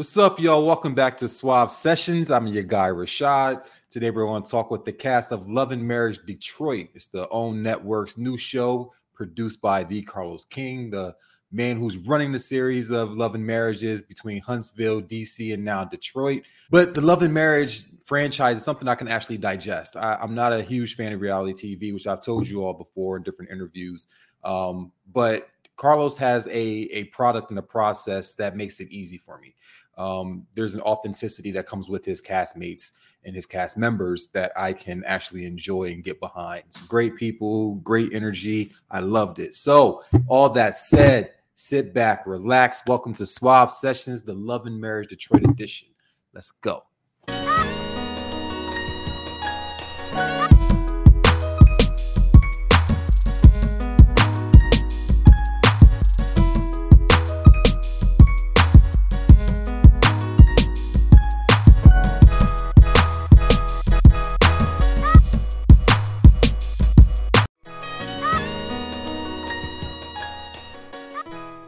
What's up, y'all? Welcome back to Suave Sessions. I'm your guy, Rashad. Today, we're going to talk with the cast of Love and Marriage Detroit. It's the OWN network's new show produced by the Carlos King, the man who's running the series of Love and Marriages between Huntsville, DC, and now Detroit. But the Love and Marriage franchise is something I can actually digest. I, am not a huge fan of reality TV, which I've told you all before in different interviews. Um, but Carlos has a, a product and a process that makes it easy for me um, there's an authenticity that comes with his castmates and his cast members that I can actually enjoy and get behind. Great people, great energy. I loved it. So, all that said, sit back, relax. Welcome to Suave Sessions, the Love and Marriage Detroit edition. Let's go.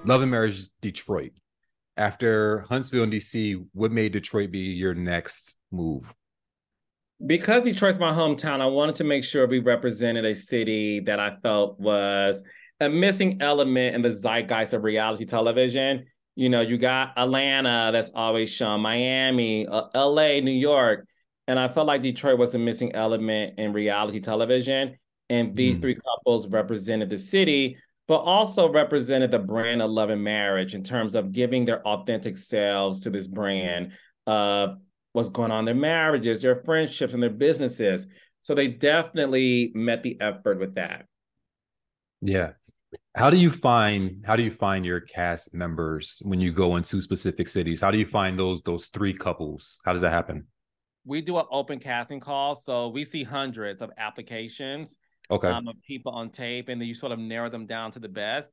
Love and Marriage Detroit. After Huntsville and DC, what made Detroit be your next move? Because Detroit's my hometown, I wanted to make sure we represented a city that I felt was a missing element in the zeitgeist of reality television. You know, you got Atlanta that's always shown, Miami, uh, LA, New York. And I felt like Detroit was the missing element in reality television. And these mm. three couples represented the city but also represented the brand of love and marriage in terms of giving their authentic selves to this brand of what's going on in their marriages, their friendships, and their businesses. So they definitely met the effort with that. Yeah. How do you find how do you find your cast members when you go into specific cities? How do you find those those three couples? How does that happen? We do an open casting call, so we see hundreds of applications okay. um, of people on tape, and then you sort of narrow them down to the best.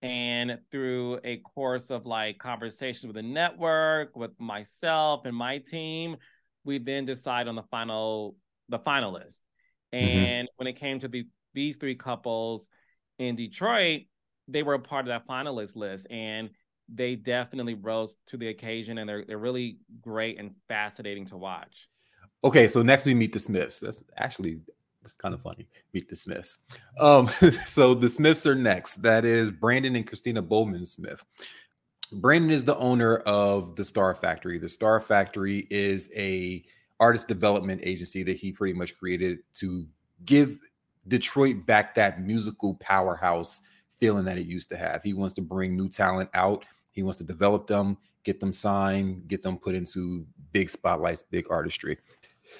And through a course of like conversations with the network, with myself and my team, we then decide on the final the finalist. Mm-hmm. And mm-hmm. when it came to the these three couples in Detroit, they were a part of that finalist list, and they definitely rose to the occasion, and they're they're really great and fascinating to watch. Okay, so next we meet the Smiths. That's actually it's kind of funny. Meet the Smiths. Um, so the Smiths are next. That is Brandon and Kristina Bowman Smith. Brandon is the owner of the Star Factory. The Star Factory is a artist development agency that he pretty much created to give Detroit back that musical powerhouse feeling that it used to have. He wants to bring new talent out. He wants to develop them, get them signed, get them put into big spotlights, big artistry.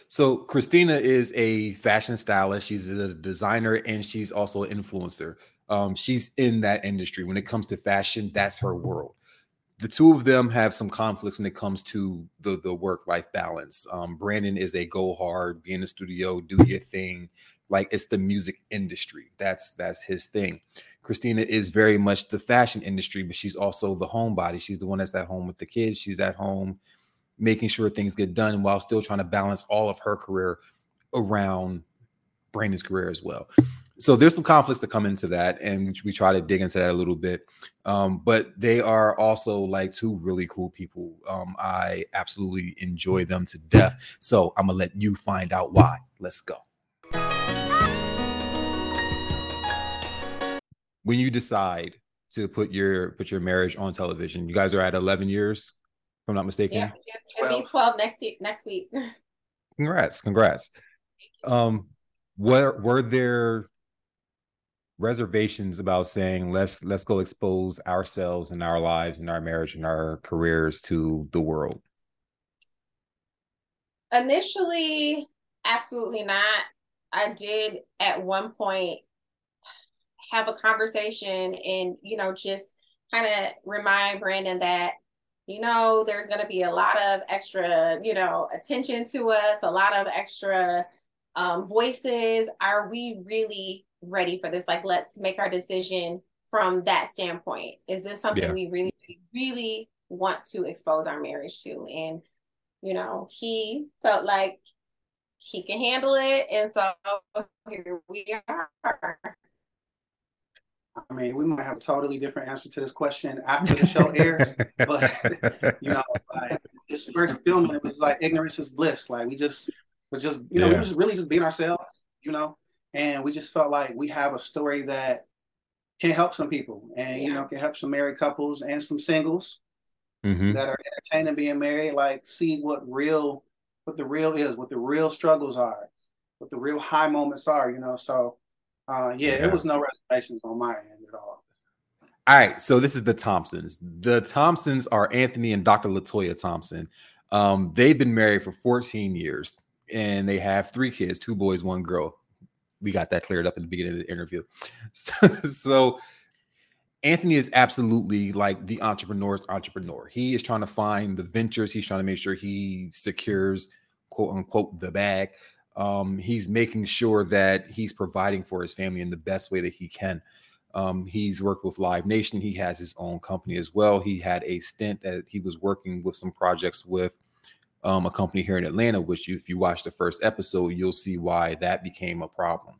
So Kristina is a fashion stylist. She's a designer and she's also an influencer. Um, she's in that industry. When it comes to fashion, that's her world. The two of them have some conflicts when it comes to the the work life balance. Um, Brandon is a go hard, be in the studio, do your thing, like it's the music industry. That's that's his thing. Kristina is very much the fashion industry, but she's also the homebody. She's the one that's at home with the kids. She's at home making sure things get done while still trying to balance all of her career around Brandon's career as well. So there's some conflicts that come into that, and we try to dig into that a little bit. Um, but they are also like two really cool people. Um, I absolutely enjoy them to death. So I'm gonna let you find out why. Let's go. When you decide to put your put your marriage on television, you guys are at 11 years I'm not mistaken. Yeah, it'll be 12 next week. Next week. congrats, congrats. Um, were were there reservations about saying let's let's go expose ourselves and our lives and our marriage and our careers to the world? Initially, absolutely not. I did at one point have a conversation and you know just kind of remind Brandon that you know, there's going to be a lot of extra, you know, attention to us, a lot of extra um, voices. Are we really ready for this? Like, let's make our decision from that standpoint. Is this something yeah. we really, really want to expose our marriage to? And, you know, he felt like he can handle it. And so here we are. I mean, we might have a totally different answer to this question after the show airs, but you know, like this first filming, it was like ignorance is bliss. Like we just, we just, you know, yeah. we just really just being ourselves, you know, and we just felt like we have a story that can help some people, and yeah. you know, can help some married couples and some singles mm-hmm. that are entertaining being married. Like see what real, what the real is, what the real struggles are, what the real high moments are, you know. So uh, yeah, yeah, it was no reservations on my end at all. All right, so this is the Thompsons. The Thompsons are Anthony and Dr. LaToya Thompson. Um, they've been married for 14 years and they have three kids two boys, one girl. We got that cleared up in the beginning of the interview. So, so Anthony is absolutely like the entrepreneur's entrepreneur. He is trying to find the ventures, he's trying to make sure he secures, quote unquote, the bag. Um, he's making sure that he's providing for his family in the best way that he can. Um, he's worked with Live Nation. He has his own company as well. He had a stint that he was working with some projects with um, a company here in Atlanta, which if you watch the first episode, you'll see why that became a problem.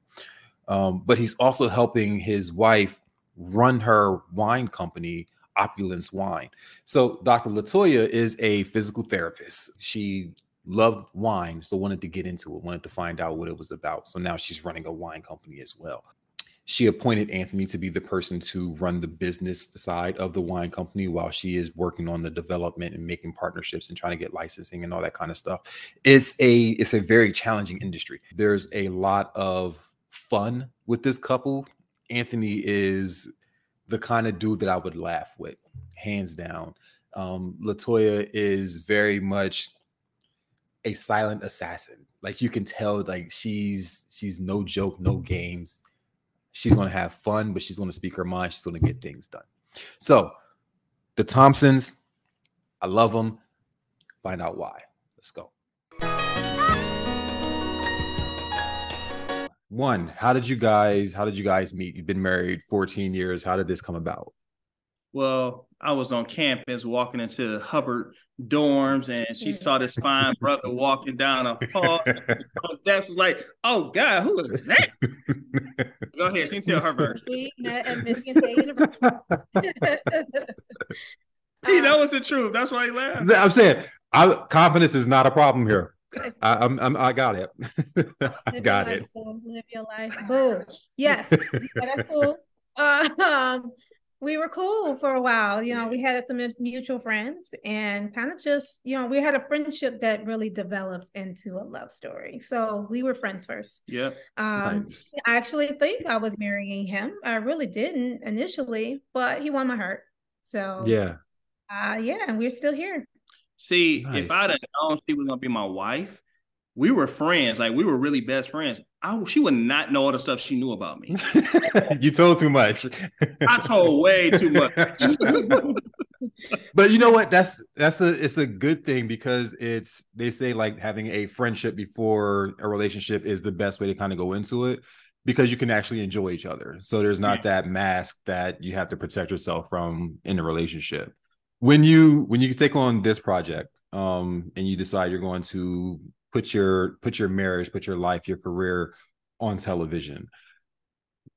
Um, but he's also helping his wife run her wine company, Opulence Wine. So Dr. LaToya is a physical therapist. She loved wine, so wanted to get into it, wanted to find out what it was about. So now she's running a wine company as well. She appointed Anthony to be the person to run the business side of the wine company while she is working on the development and making partnerships and trying to get licensing and all that kind of stuff. It's a it's a very challenging industry. There's a lot of fun with this couple. Anthony is the kind of dude that I would laugh with, hands down. Um, LaToya is very much a silent assassin. Like you can tell, like she's she's no joke, no games. She's gonna have fun, but she's gonna speak her mind. She's gonna get things done. So the Thompsons, I love them. Find out why. Let's go. One, how did you guys how did you guys meet? You've been married 14 years. How did this come about? Well, I was on campus walking into Hubbard dorms and she saw this fine brother walking down a hall. That was like, oh God, who is that? Go ahead, she can tell her version. We met at Michigan State University. he knows the truth. That's why he laughed. I'm saying I, confidence is not a problem here. I, I'm, I'm, i got it. got it. Live your life. Boom. Yes. that's cool. Uh, um, we were cool for a while. You know, we had some mutual friends and kind of just, you know, we had a friendship that really developed into a love story. So we were friends first. Yeah. Um, nice. I actually think I was marrying him. I really didn't initially, but he won my heart. So yeah. Uh, yeah, and we're still here. See, nice. if I'd have known she was gonna be my wife, we were friends. Like we were really best friends. I, she would not know all the stuff she knew about me. you told too much. I told way too much. but you know what? That's that's a it's a good thing because it's they say like having a friendship before a relationship is the best way to kind of go into it because you can actually enjoy each other. So there's not yeah. that mask that you have to protect yourself from in a relationship. When you when you take on this project um and you decide you're going to put your put your marriage, put your life, your career on television?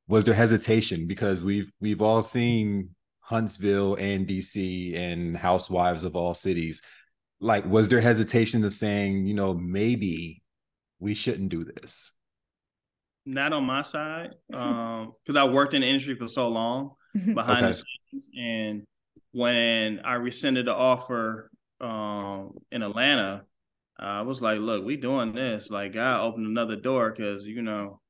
Was there hesitation because we've we've all seen Huntsville and DC and Housewives of all cities. Like, was there hesitation of saying, you know, maybe we shouldn't do this? Not on my side, um, because I worked in the industry for so long behind okay. the scenes, and when I rescinded the offer um, in Atlanta, I was like, look, we doing this. Like, I opened another door because, you know.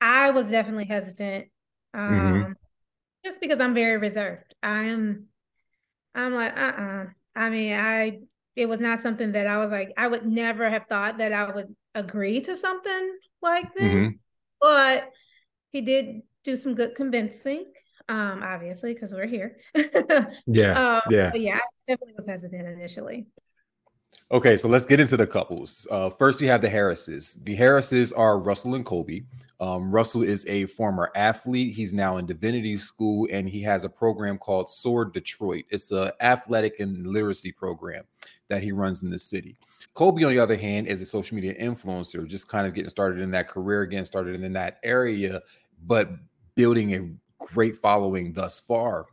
I was definitely hesitant. Mm-hmm. Um, mm-hmm. just because I'm very reserved. I am I'm like, uh-uh. I mean, I it was not something that I was like, I would never have thought that I would agree to something like this. Mm-hmm. But he did do some good convincing, um, obviously, because we're here. yeah. Um, yeah. yeah, I definitely was hesitant initially. Okay, so let's get into the couples. Uh, first, we have the Harrises. The Harrises are Russell and Kolby. Um, Russell is a former athlete. He's now in divinity school, and he has a program called Sword Detroit. It's an athletic and literacy program that he runs in the city. Kolby, on the other hand, is a social media influencer, just kind of getting started in that career again, started in that area, but building a great following thus far.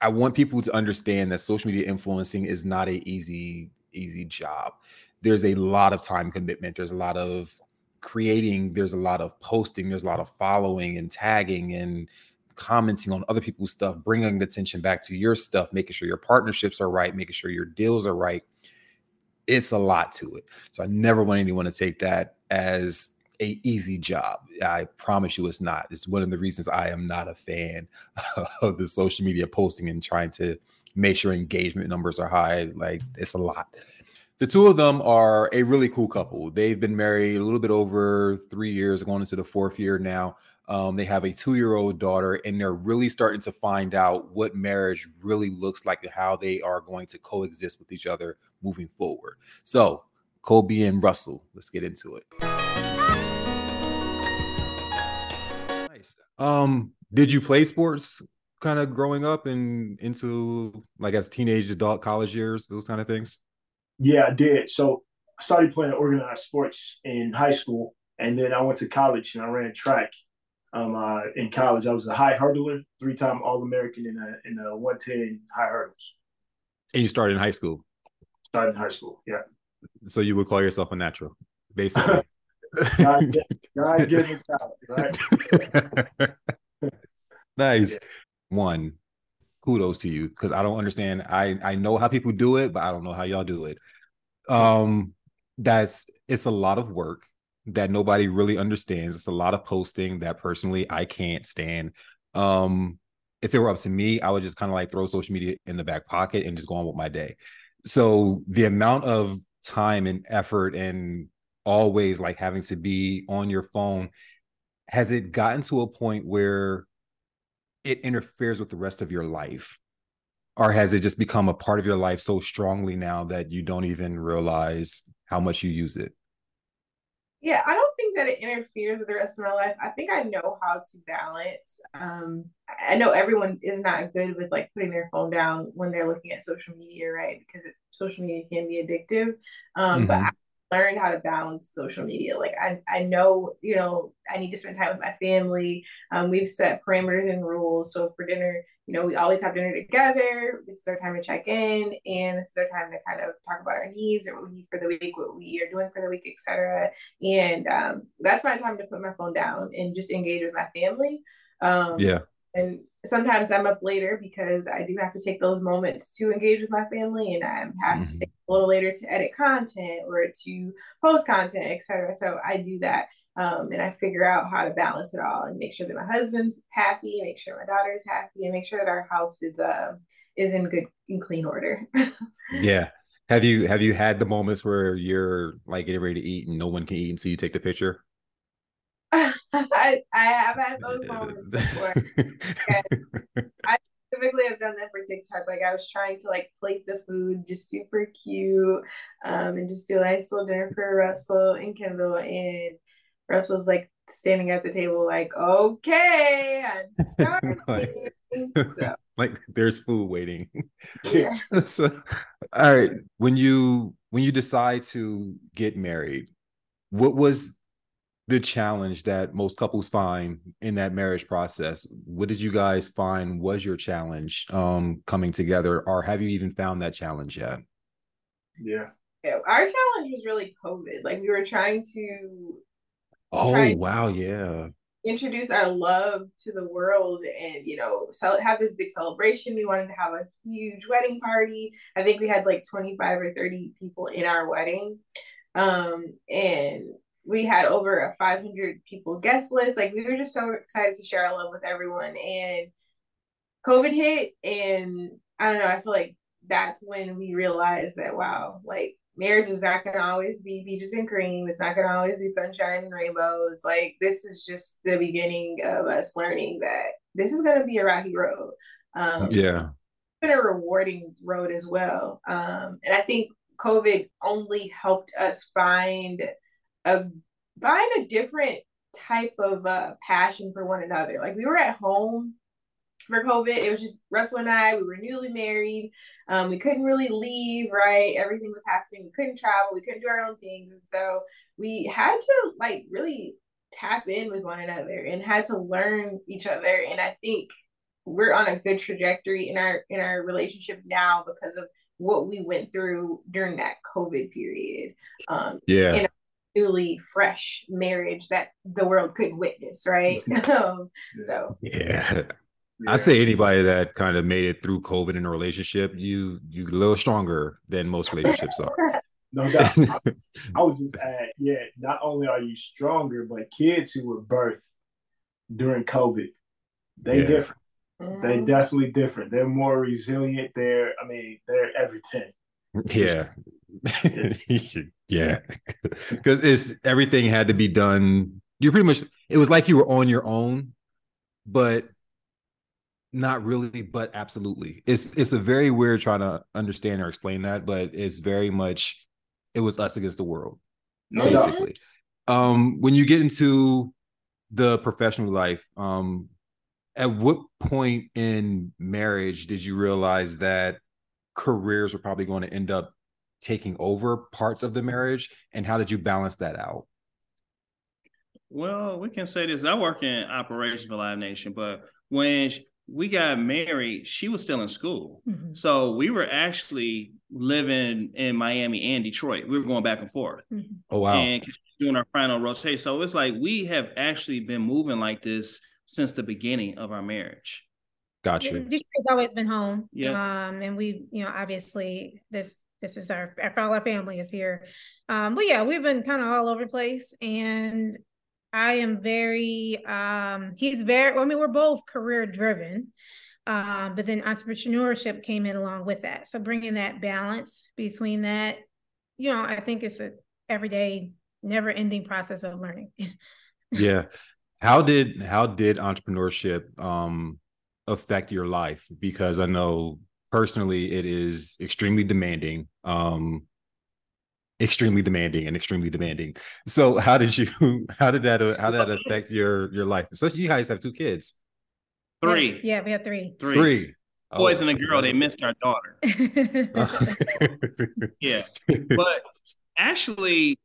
I want people to understand that social media influencing is not a easy easy job. There's a lot of time commitment. There's a lot of creating. There's a lot of posting. There's a lot of following and tagging and commenting on other people's stuff, bringing attention back to your stuff, making sure your partnerships are right, making sure your deals are right. It's a lot to it. So I never want anyone to take that as a easy job. I promise you it's not. It's one of the reasons I am not a fan of the social media posting and trying to make sure engagement numbers are high. Like it's a lot. The two of them are a really cool couple. They've been married a little bit over three years, going into the fourth year now. Um, they have a two year old daughter, and they're really starting to find out what marriage really looks like and how they are going to coexist with each other moving forward. So, Kolby and Russell, let's get into it. Nice. Um, did you play sports kind of growing up and into like as teenage, adult, college years, those kind of things? Yeah, I did. So I started playing organized sports in high school, and then I went to college and I ran track um, uh, in college. I was a high hurdler, three time All American in a in a one ten high hurdles. And you started in high school. Started in high school, yeah. So you would call yourself a natural, basically. God, God given talent, right? nice. Yeah. One, kudos to you because I don't understand. I I know how people do it, but I don't know how y'all do it. Um, that's it's a lot of work that nobody really understands. It's a lot of posting that personally I can't stand. Um, if it were up to me, I would just kind of like throw social media in the back pocket and just go on with my day. So the amount of time and effort and always like having to be on your phone has it gotten to a point where it interferes with the rest of your life or has it just become a part of your life so strongly now that you don't even realize how much you use it yeah, I don't think that it interferes with the rest of my life. I think I know how to balance. Um, I know everyone is not good with like putting their phone down when they're looking at social media, right? Because it, social media can be addictive. Um, mm-hmm. But I learned how to balance social media. Like I, I know, you know, I need to spend time with my family. Um, we've set parameters and rules. So for dinner, you know, we always have dinner together. This is our time to check in, and this is our time to kind of talk about our needs or what we need for the week, what we are doing for the week, etc. And um, that's my time to put my phone down and just engage with my family. Um, yeah. And sometimes I'm up later because I do have to take those moments to engage with my family, and I have mm-hmm. to stay a little later to edit content or to post content, etc. So I do that um, and I figure out how to balance it all and make sure that my husband's happy, make sure my daughter's happy, and make sure that our house is uh is in good in clean order. yeah. Have you have you had the moments where you're like getting ready to eat and no one can eat until you take the picture? I, I have had those moments before. I typically I've done that for TikTok. Like I was trying to like plate the food just super cute, um, and just do a nice little dinner for Russell and Kendall and Russell's like standing at the table, like, okay, I'm starting. like, so. like there's food waiting. Yeah. so, all right. When you when you decide to get married, what was the challenge that most couples find in that marriage process? What did you guys find was your challenge um coming together, or have you even found that challenge yet? Yeah. Yeah, our challenge was really COVID. Like we were trying to Oh wow, yeah. Introduce our love to the world and you know, so have this big celebration. We wanted to have a huge wedding party. I think we had like 25 or 30 people in our wedding. Um, and we had over a 500 people guest list. Like we were just so excited to share our love with everyone. And COVID hit, and I don't know. I feel like that's when we realized that wow, like marriage is not going to always be beaches and cream. It's not going to always be sunshine and rainbows. Like this is just the beginning of us learning that this is going to be a rocky road. Um, yeah, been a rewarding road as well. Um, and I think COVID only helped us find a find a different type of uh, passion for one another. Like we were at home for COVID. It was just Russell and I. We were newly married. Um, we couldn't really leave, right? Everything was happening. We couldn't travel. We couldn't do our own things. And so we had to like really tap in with one another and had to learn each other. And I think we're on a good trajectory in our in our relationship now because of what we went through during that COVID period. Um, yeah. Newly fresh marriage that the world couldn't witness, right? um, so yeah. I say anybody that kind of made it through COVID in a relationship, you you a little stronger than most relationships are. no doubt. I would just add, yeah, not only are you stronger, but kids who were birthed during COVID, they yeah. different. They mm-hmm. definitely different. They're more resilient. They're, I mean, they're everything. Yeah. yeah. Because it's everything had to be done. You pretty much it was like you were on your own, but not really, but absolutely. It's it's a very weird trying to understand or explain that, but it's very much it was us against the world, no basically. Doubt. Um, when you get into the professional life, um, at what point in marriage did you realize that careers were probably going to end up taking over parts of the marriage and how did you balance that out well we can say this i work in operations for live nation but when we got married she was still in school mm-hmm. so we were actually living in miami and detroit we were going back and forth mm-hmm. oh wow and doing our final rotation so it's like we have actually been moving like this since the beginning of our marriage. Gotcha. Detroit's always been home. Yeah. Um, and we, you know, obviously this this is our all our family is here. Um, but yeah, we've been kind of all over the place. And I am very um he's very I mean, we're both career driven. Um, but then entrepreneurship came in along with that. So bringing that balance between that, you know, I think it's a everyday, never ending process of learning. yeah how did how did entrepreneurship um affect your life because i know personally it is extremely demanding um extremely demanding and extremely demanding so how did you how did that how did that affect your your life especially you guys have two kids three yeah, yeah we have three three, three. boys oh, and a girl they missed our daughter yeah but actually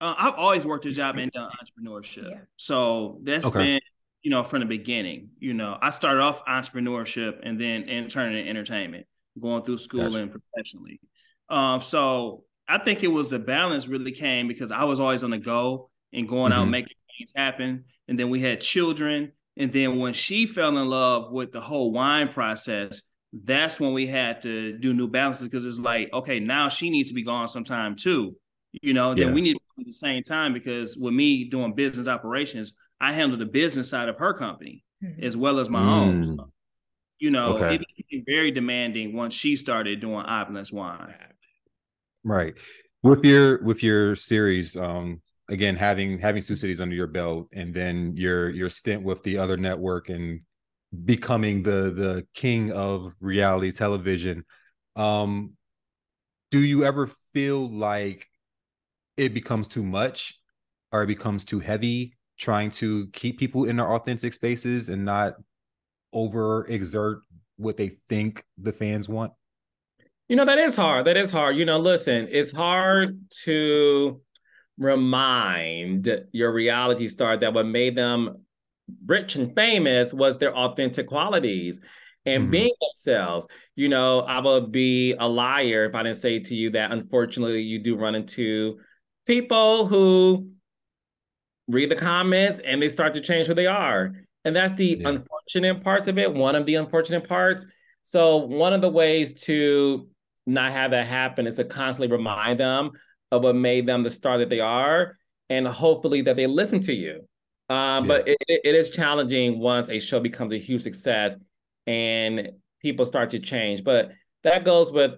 uh, I've always worked a job and done entrepreneurship. Yeah. So that's okay. been, you know, from the beginning. You know, I started off entrepreneurship and then intern in entertainment, going through school gotcha. and professionally. Um, so I think it was the balance really came because I was always on the go and going mm-hmm. out making things happen. And then we had children. And then when she fell in love with the whole wine process, that's when we had to do new balances because it's like, okay, now she needs to be gone sometime too you know, yeah. then we need to be at the same time because with me doing business operations, I handle the business side of her company mm-hmm. as well as my mm. own. You know, okay. it became very demanding once she started doing Opulence wine. Right. With your with your series, um, again having having two cities under your belt and then your your stint with the other network and becoming the the king of reality television um do you ever feel like it becomes too much or it becomes too heavy trying to keep people in their authentic spaces and not over exert what they think the fans want? You know, that is hard. That is hard. You know, listen, it's hard to remind your reality star that what made them rich and famous was their authentic qualities and mm-hmm. being themselves. You know, I would be a liar if I didn't say to you that unfortunately you do run into people who read the comments and they start to change who they are. And that's the yeah. unfortunate parts of it, one of the unfortunate parts. So, one of the ways to not have that happen is to constantly remind them of what made them the star that they are, and hopefully that they listen to you. Um, yeah. But it, it is challenging once a show becomes a huge success and people start to change. But that goes with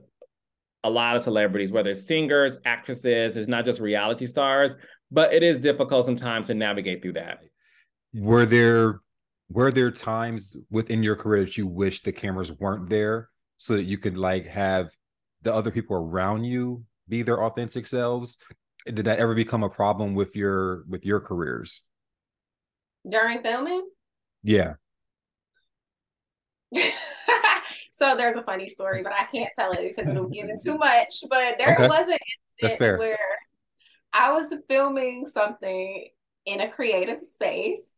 a lot of celebrities, whether it's singers, actresses, it's not just reality stars, but it is difficult sometimes to navigate through that. Were there were there times within your career that you wish the cameras weren't there so that you could like have the other people around you be their authentic selves? Did that ever become a problem with your with your careers? During filming? Yeah. So there's a funny story, but I can't tell it because it'll give it too much. But there okay. was an incident where I was filming something in a creative space.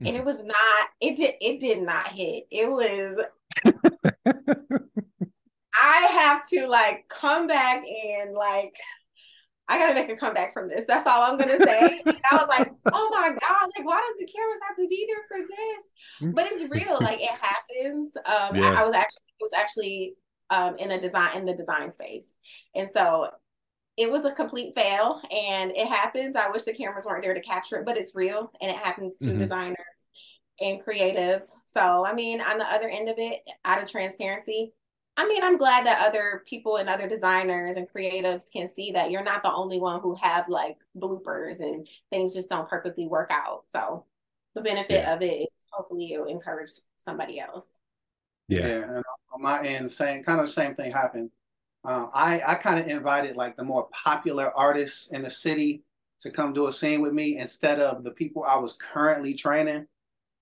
Mm-hmm. And it was not, it did it did not hit. It was I have to like come back and like I gotta make a comeback from this. That's all I'm gonna say. and I was like, oh my god, like why does the cameras have to be there for this? But it's real, like it happens. Um, yeah. I, I was actually it was actually um in a design in the design space, and so it was a complete fail, and it happens. I wish the cameras weren't there to capture it, but it's real, and it happens to mm-hmm. designers and creatives. So I mean, on the other end of it, out of transparency, I mean, I'm glad that other people and other designers and creatives can see that you're not the only one who have like bloopers and things just don't perfectly work out. So the benefit yeah. of it is hopefully you encourage somebody else. Yeah. yeah and on my end, same kind of the same thing happened. Uh, I I kind of invited like the more popular artists in the city to come do a scene with me instead of the people I was currently training.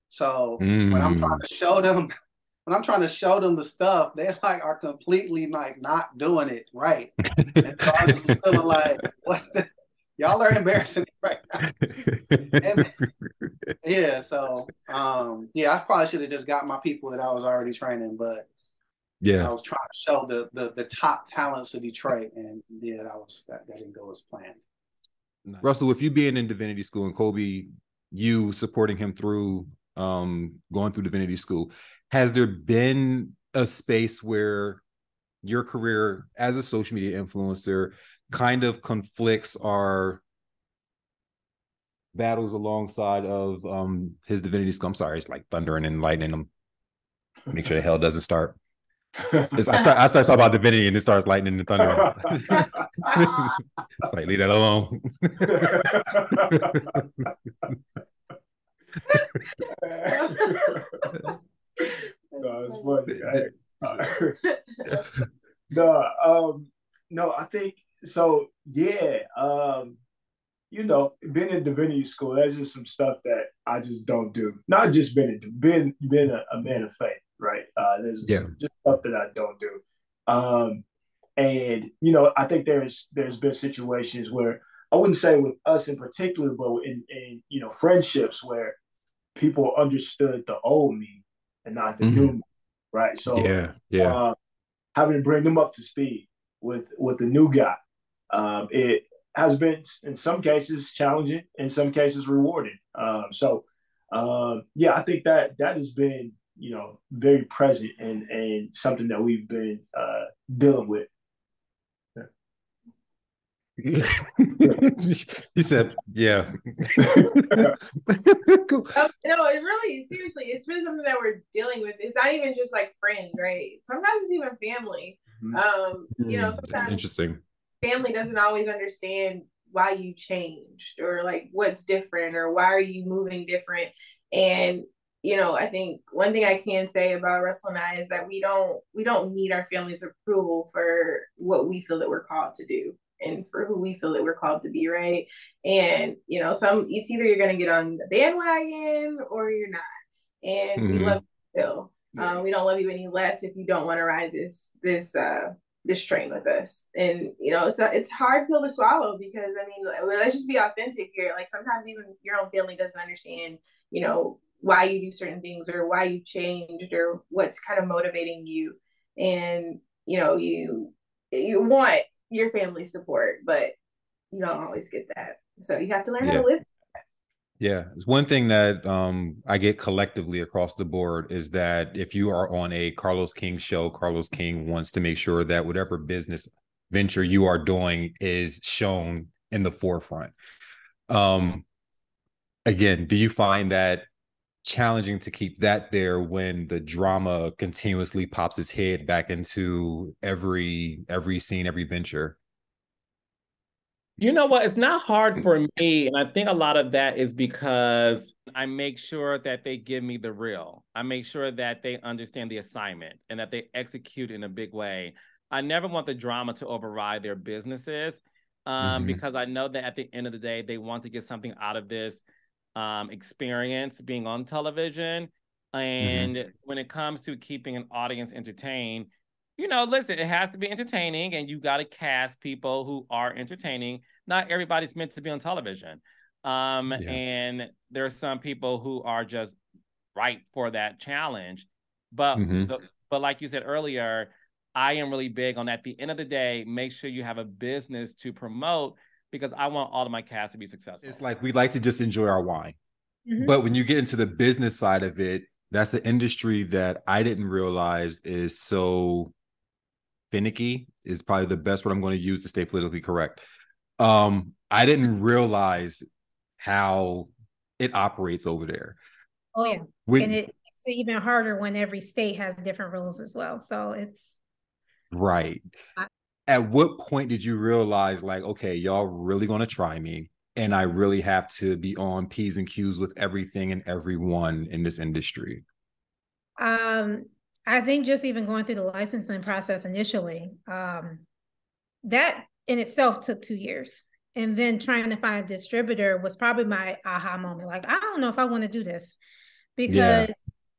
So mm. when I'm trying mm. to show them when I'm trying to show them the stuff, they like are completely like not doing it right. and so I was feeling like, what the, y'all are embarrassing right now. and, yeah, so um, yeah, I probably should have just got my people that I was already training, but yeah, I was trying to show the the, the top talents of Detroit, and yeah, that was that, that didn't go as planned. Russell, with you being in divinity school and Kolby, you supporting him through um, going through divinity school, has there been a space where your career as a social media influencer kind of conflicts or battles alongside of um his divinity school. I'm sorry, it's like thundering and lightning. Him. Make sure the hell doesn't start. I start I start talking about divinity and it starts lightning and thundering. it's like leave that alone. no, it's funny. no, um, no, I think so. Yeah, um, you know, been in divinity school. That's just some stuff that I just don't do. Not just been in, been been a, a man of faith, right? Uh, there's yeah. just stuff that I don't do. Um, and you know, I think there's there's been situations where I wouldn't say with us in particular, but in, in you know friendships where people understood the old me and not the mm-hmm. new me, right? So yeah, yeah, uh, having to bring them up to speed with with the new guy, um, it has been in some cases challenging, in some cases rewarding. Um, so um, yeah, I think that that has been you know very present and and something that we've been uh, dealing with he said, "Yeah." cool. um, no, it really, seriously, it's been something that we're dealing with. It's not even just like friends, right? Sometimes it's even family. Mm-hmm. Um, you know, hmm, sometimes That's interesting. Family doesn't always understand why you changed or like what's different or why are you moving different. And you know, I think one thing I can say about Russell and I is that we don't we don't need our family's approval for what we feel that we're called to do and for who we feel that we're called to be, right? And you know, some it's either you're gonna get on the bandwagon or you're not. And mm-hmm. we love you still. Um, we don't love you any less if you don't want to ride this this uh this train with us. And you know, it's a, it's hard pill to swallow because I mean, let's just be authentic here. Like sometimes even your own family doesn't understand, you know, why you do certain things or why you changed or what's kind of motivating you. And you know, you you want your family support, but you don't always get that. So you have to learn yeah. how to live. Yeah, it's one thing that um, I get collectively across the board is that if you are on a Carlos King show, Carlos King wants to make sure that whatever business venture you are doing is shown in the forefront. Um, again, do you find that challenging to keep that there when the drama continuously pops its head back into every every scene every venture. You know what? It's not hard for me and i think a lot of that is because i make sure that they give me the real. I make sure that they understand the assignment and that they execute in a big way. I never want the drama to override their businesses um, mm-hmm. because i know that at the end of the day they want to get something out of this um, experience being on television. And mm-hmm. when it comes to keeping an audience entertained, you know, listen, it has to be entertaining and you got to cast people who are entertaining. Not everybody's meant to be on television. Um, yeah. and are some people who are just right for that challenge. But mm-hmm. the, but like you said earlier, I am really big on at the end of the day, make sure you have a business to promote because I want all of my cast to be successful. It's like we like to just enjoy our wine. Mm-hmm. But when you get into the business side of it, that's an industry that I didn't realize is so finicky is probably the best word I'm going to use to stay politically correct. Um, I didn't realize how it operates over there. Oh yeah, when, and it, it's even harder when every state has different rules as well. So it's right. At what point did you realize, like, okay, y'all really going to try me, and I really have to be on p's and q's with everything and everyone in this industry? Um, I think just even going through the licensing process initially, um, that in itself took two years. And then trying to find a distributor was probably my aha moment. Like, I don't know if I want to do this because yeah.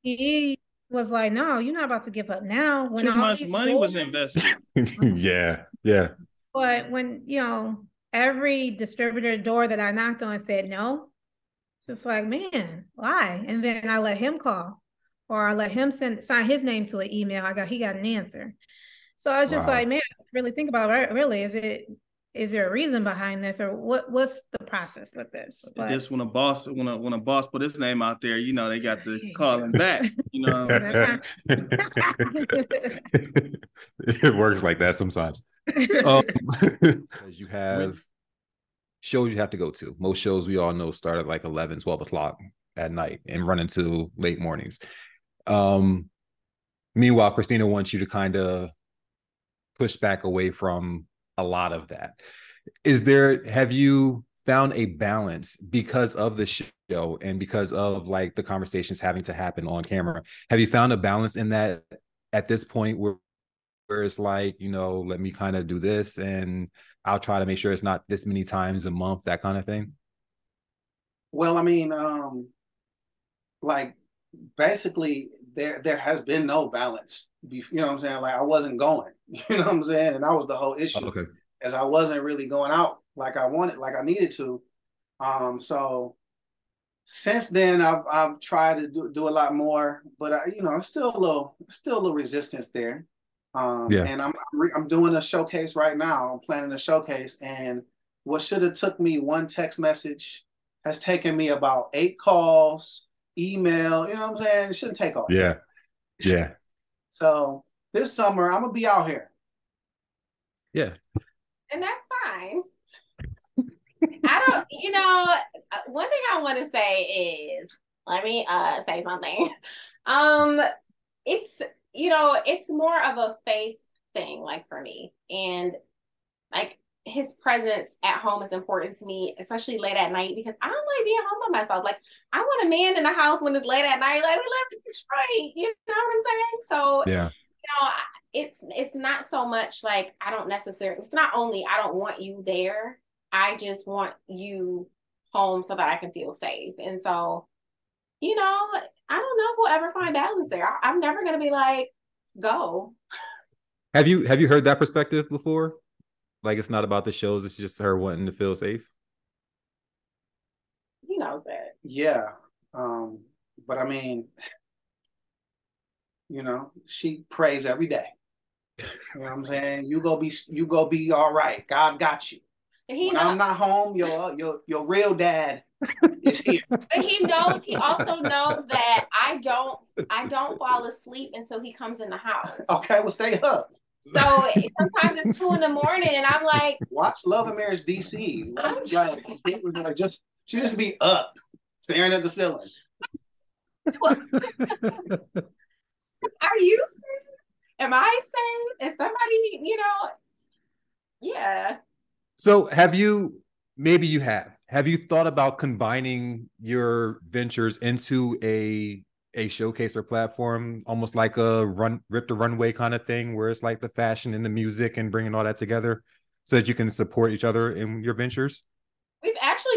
he was like, no, you're not about to give up now. When Too much money was invested. yeah. Yeah. But when, you know, every distributor door that I knocked on said no, it's just like, man, why? And then I let him call or I let him send sign his name to an email. I got he got an answer. So I was just wow. like, man, really think about it. Really, is it is there a reason behind this or what what's the process with this? But, just when a boss when a when a boss put his name out there you know they got to call him back you know? It works like that sometimes. Um, you have shows you have to go to. Most shows we all know start at like 11 12 o'clock at night and run into late mornings. Um meanwhile kristina wants you to kind of push back away from a lot of that. Is there have you found a balance because of the show and because of like the conversations having to happen on camera? Have you found a balance in that at this point where where it's like, you know, let me kind of do this and I'll try to make sure it's not this many times a month, that kind of thing? Well, I mean, um, like basically there there has been no balance. You know what I'm saying? Like I wasn't going. You know what I'm saying? And that was the whole issue. Okay. As I wasn't really going out like I wanted, like I needed to. Um, so since then I've I've tried to do, do a lot more, but I, you know, still a little still a little resistance there. Um, yeah. and I'm I'm doing a showcase right now. I'm planning a showcase, and what should have took me one text message has taken me about eight calls, email. You know what I'm saying? It shouldn't take all. Yeah, yeah. So this summer I'm gonna be out here. Yeah. And that's fine. I don't, you know, uh, one thing I want to say is, let me uh say something. Um, it's you know, it's more of a faith thing, like for me, and like his presence at home is important to me, especially late at night, because I don't like being home by myself. Like I want a man in the house when it's late at night. Like we live in Detroit, you know what I'm saying? So yeah, you know, it's it's not so much like I don't necessarily. It's not only I don't want you there. I just want you home so that I can feel safe. And so, you know, I don't know if we'll ever find balance there. I, I'm never gonna be like, go. Have you have you heard that perspective before? Like it's not about the shows; it's just her wanting to feel safe. He knows that. Yeah, um, but I mean, you know, she prays every day. You know what I'm saying? You go be you go be all right. God got you. he when I'm not home, your your your real dad is here. But he knows he also knows that I don't I don't fall asleep until he comes in the house. Okay, well stay up. So sometimes it's two in the morning, and I'm like, watch Love and Marriage DC. Like, like just she just be up, staring at the ceiling. Are you safe? Am I safe? Is somebody, you know? Yeah. So have you? Maybe you have. Have you thought about combining your ventures into a a showcase or platform, almost like a run rip the runway kind of thing, where it's like the fashion and the music and bringing all that together, so that you can support each other in your ventures. We've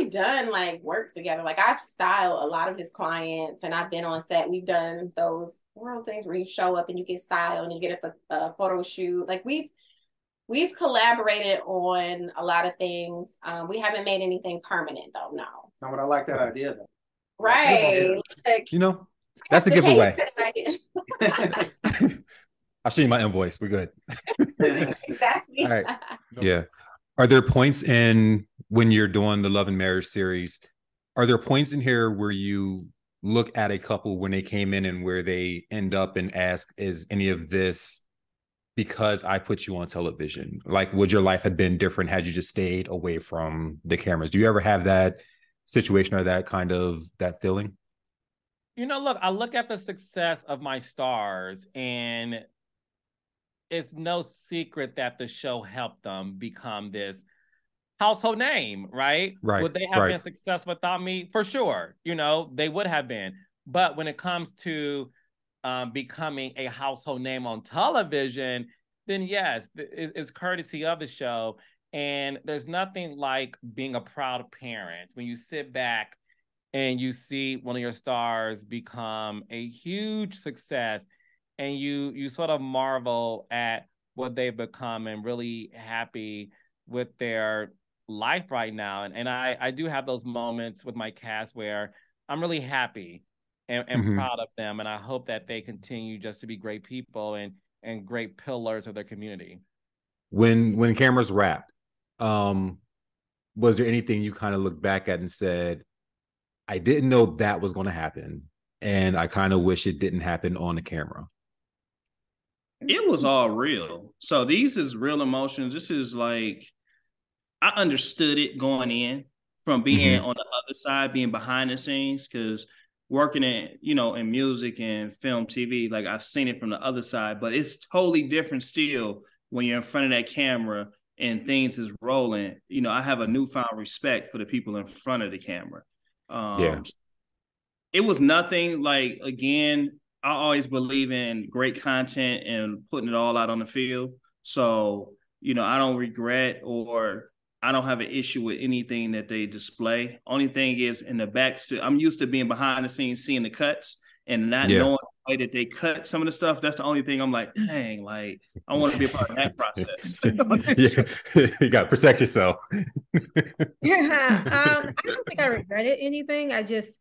actually done like work together. Like I've styled a lot of his clients, and I've been on set. We've done those world things where you show up and you get styled and you get a, a photo shoot. Like we've we've collaborated on a lot of things. Um, we haven't made anything permanent though. No. No, but I like that idea though. Right. Like, you know, that's a giveaway. I'll show you my invoice. We're good. exactly. All right. Yeah. Are there points in when you're doing the Love and Marriage series? Are there points in here where you look at a couple when they came in and where they end up and ask, is any of this because I put you on television? Like, would your life have been different had you just stayed away from the cameras? Do you ever have that situation or that kind of that feeling? You know, look, I look at the success of my stars, and it's no secret that the show helped them become this household name, right? Right. Would they have right. been successful without me? For sure. You know, they would have been. But when it comes to um, becoming a household name on television, then yes, it's courtesy of the show. And there's nothing like being a proud parent when you sit back and you see one of your stars become a huge success and you you sort of marvel at what they've become and really happy with their life right now and, and i i do have those moments with my cast where i'm really happy and, and mm-hmm. proud of them and i hope that they continue just to be great people and and great pillars of their community when when cameras wrapped um was there anything you kind of looked back at and said I didn't know that was going to happen. And I kind of wish it didn't happen on the camera. It was all real. So these is real emotions. This is like, I understood it going in from being mm-hmm. on the other side, being behind the scenes, because working in, you know, in music and film, TV, like I've seen it from the other side, but it's totally different still when you're in front of that camera and things is rolling. You know, I have a newfound respect for the people in front of the camera. Um, yeah. It was nothing like, again, I always believe in great content and putting it all out on the field. So, you know, I don't regret or I don't have an issue with anything that they display. Only thing is in the back, I'm used to being behind the scenes, seeing the cuts and not yeah. knowing the way that they cut some of the stuff. That's the only thing I'm like, dang, like I want to be a part of that process. yeah, you got to protect yourself. yeah, um, I don't think I regretted anything. I just,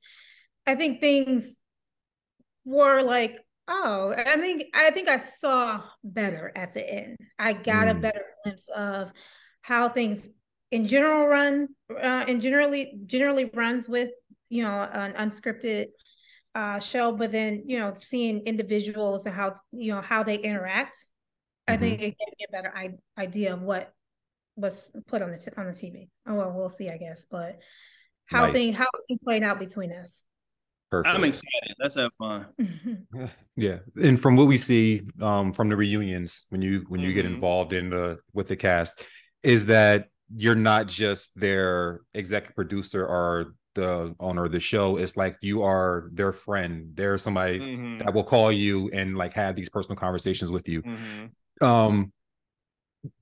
I think things were like, oh, I think I think I saw better at the end. I got mm. a better glimpse of how things in general run, uh, and generally generally runs with you know an unscripted uh, show, but then you know seeing individuals and how you know how they interact, mm-hmm. I think it gave me a better I- idea of what was put on the t- on the TV. Oh well, we'll see, I guess, but how nice. things how things played out between us. Perfect. I'm excited. Let's have fun. yeah, and from what we see um, from the reunions, when you when you mm-hmm. get involved in the with the cast, is that you're not just their executive producer or the owner of the show. It's like you are their friend. They're somebody mm-hmm. that will call you and like have these personal conversations with you. Mm-hmm. um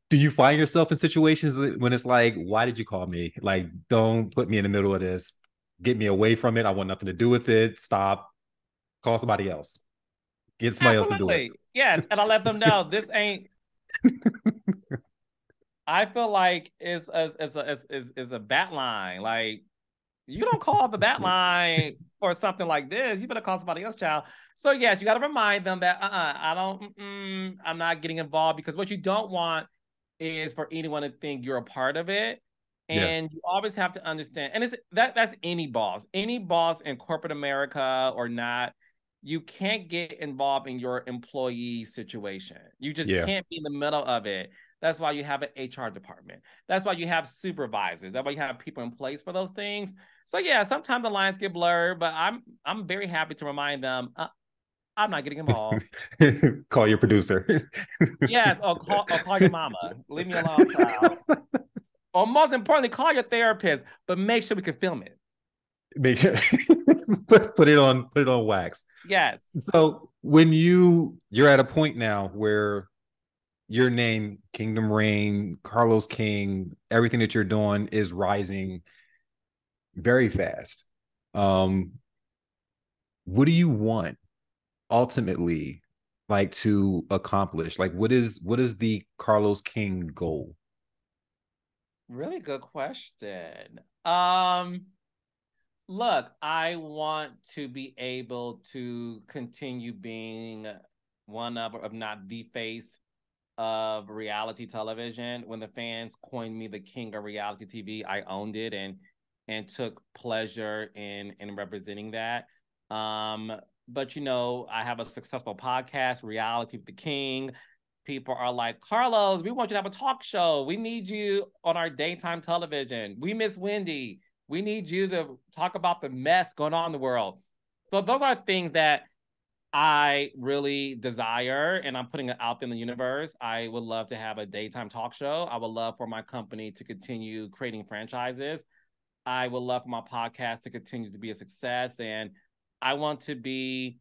do you find yourself in situations when it's like why did you call me? Like don't put me in the middle of this. Get me away from it. I want nothing to do with it. Stop. Call somebody else. Get somebody Absolutely. else to do it. Yes and i let them know this ain't I feel like it's as as a is is a bat line. Like you don't call the bat line or something like this. You better call somebody else, child. So yes, you got to remind them that uh-uh, I don't, I'm not getting involved because what you don't want is for anyone to think you're a part of it. And yeah. you always have to understand, and it's that that's any boss, any boss in corporate America or not. You can't get involved in your employee situation. You just yeah. can't be in the middle of it. That's why you have an HR department. That's why you have supervisors. That's why you have people in place for those things. So yeah, sometimes the lines get blurred, but I'm I'm very happy to remind them uh, I'm not getting involved. call your producer. yes, or call or call your mama. Leave me alone, child. or most importantly, call your therapist, but make sure we can film it. Make sure put, put it on put it on wax. Yes. So when you you're at a point now where your name, Kingdom Reign, Carlos King, everything that you're doing is rising very fast. Um, what do you want ultimately like to accomplish? Like what is what is the Carlos King goal? Really good question. Um look, I want to be able to continue being one of, if not the face of reality television. When the fans coined me the king of reality TV, I owned it and and took pleasure in in representing that. Um, but you know, I have a successful podcast, Reality the King. People are like, Carlos, we want you to have a talk show. We need you on our daytime television. We miss Wendy. We need you to talk about the mess going on in the world. So those are things that I really desire, and I'm putting it out there in the universe. I would love to have a daytime talk show. I would love for my company to continue creating franchises. I would love for my podcast to continue to be a success. And I want to be,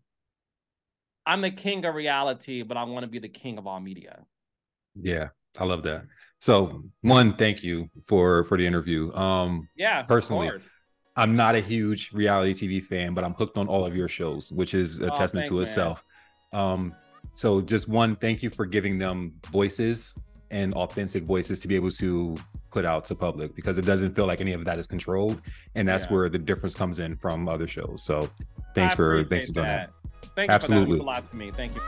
I'm the king of reality, but I want to be the king of all media. Yeah, I love that. So one, thank you for for the interview. Um yeah, personally, I'm not a huge reality TV fan, but I'm hooked on all of your shows, which is a oh, testament to itself. Um, so just one, thank you for giving them voices and authentic voices to be able to put out to public because it doesn't feel like any of that is controlled, and that's yeah. where the difference comes in from other shows. So thanks for thanks for doing that. that. Thank Absolutely. you for that. a lot to me. Thank you.